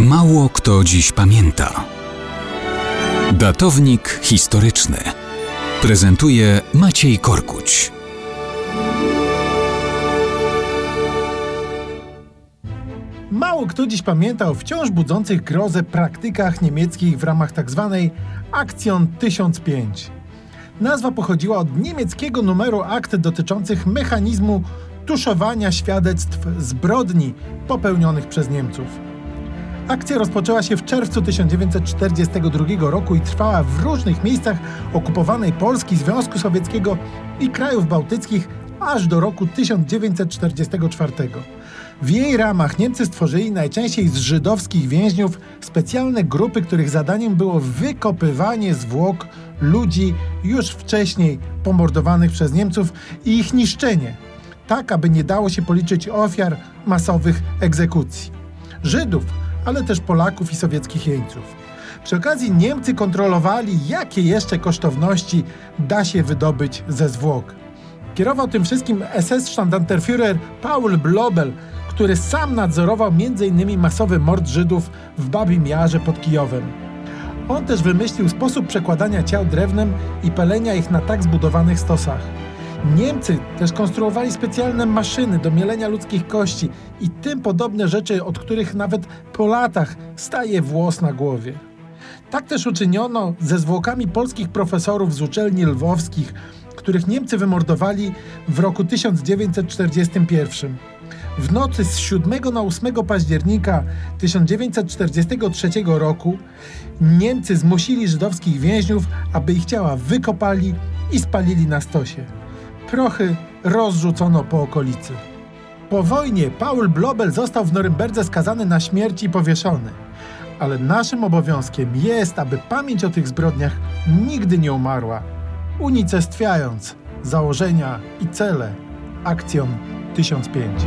Mało kto dziś pamięta. Datownik historyczny prezentuje Maciej Korkuć. Mało kto dziś pamięta o wciąż budzących grozę praktykach niemieckich w ramach tzw. Aktion 1005. Nazwa pochodziła od niemieckiego numeru akt dotyczących mechanizmu tuszowania świadectw zbrodni popełnionych przez Niemców. Akcja rozpoczęła się w czerwcu 1942 roku i trwała w różnych miejscach okupowanej Polski, Związku Sowieckiego i krajów bałtyckich aż do roku 1944. W jej ramach Niemcy stworzyli najczęściej z żydowskich więźniów specjalne grupy, których zadaniem było wykopywanie zwłok ludzi już wcześniej pomordowanych przez Niemców i ich niszczenie, tak aby nie dało się policzyć ofiar masowych egzekucji. Żydów, ale też Polaków i sowieckich jeńców. Przy okazji Niemcy kontrolowali, jakie jeszcze kosztowności da się wydobyć ze zwłok. Kierował tym wszystkim SS-Standartenführer Paul Blobel, który sam nadzorował m.in. masowy mord Żydów w Babim Jarze pod Kijowem. On też wymyślił sposób przekładania ciał drewnem i pelenia ich na tak zbudowanych stosach. Niemcy też konstruowali specjalne maszyny do mielenia ludzkich kości i tym podobne rzeczy, od których nawet po latach staje włos na głowie. Tak też uczyniono ze zwłokami polskich profesorów z uczelni lwowskich, których Niemcy wymordowali w roku 1941. W nocy z 7 na 8 października 1943 roku Niemcy zmusili żydowskich więźniów, aby ich ciała wykopali i spalili na stosie. Prochy rozrzucono po okolicy. Po wojnie Paul Blobel został w Norymberdze skazany na śmierć i powieszony. Ale naszym obowiązkiem jest, aby pamięć o tych zbrodniach nigdy nie umarła, unicestwiając założenia i cele akcją 1005.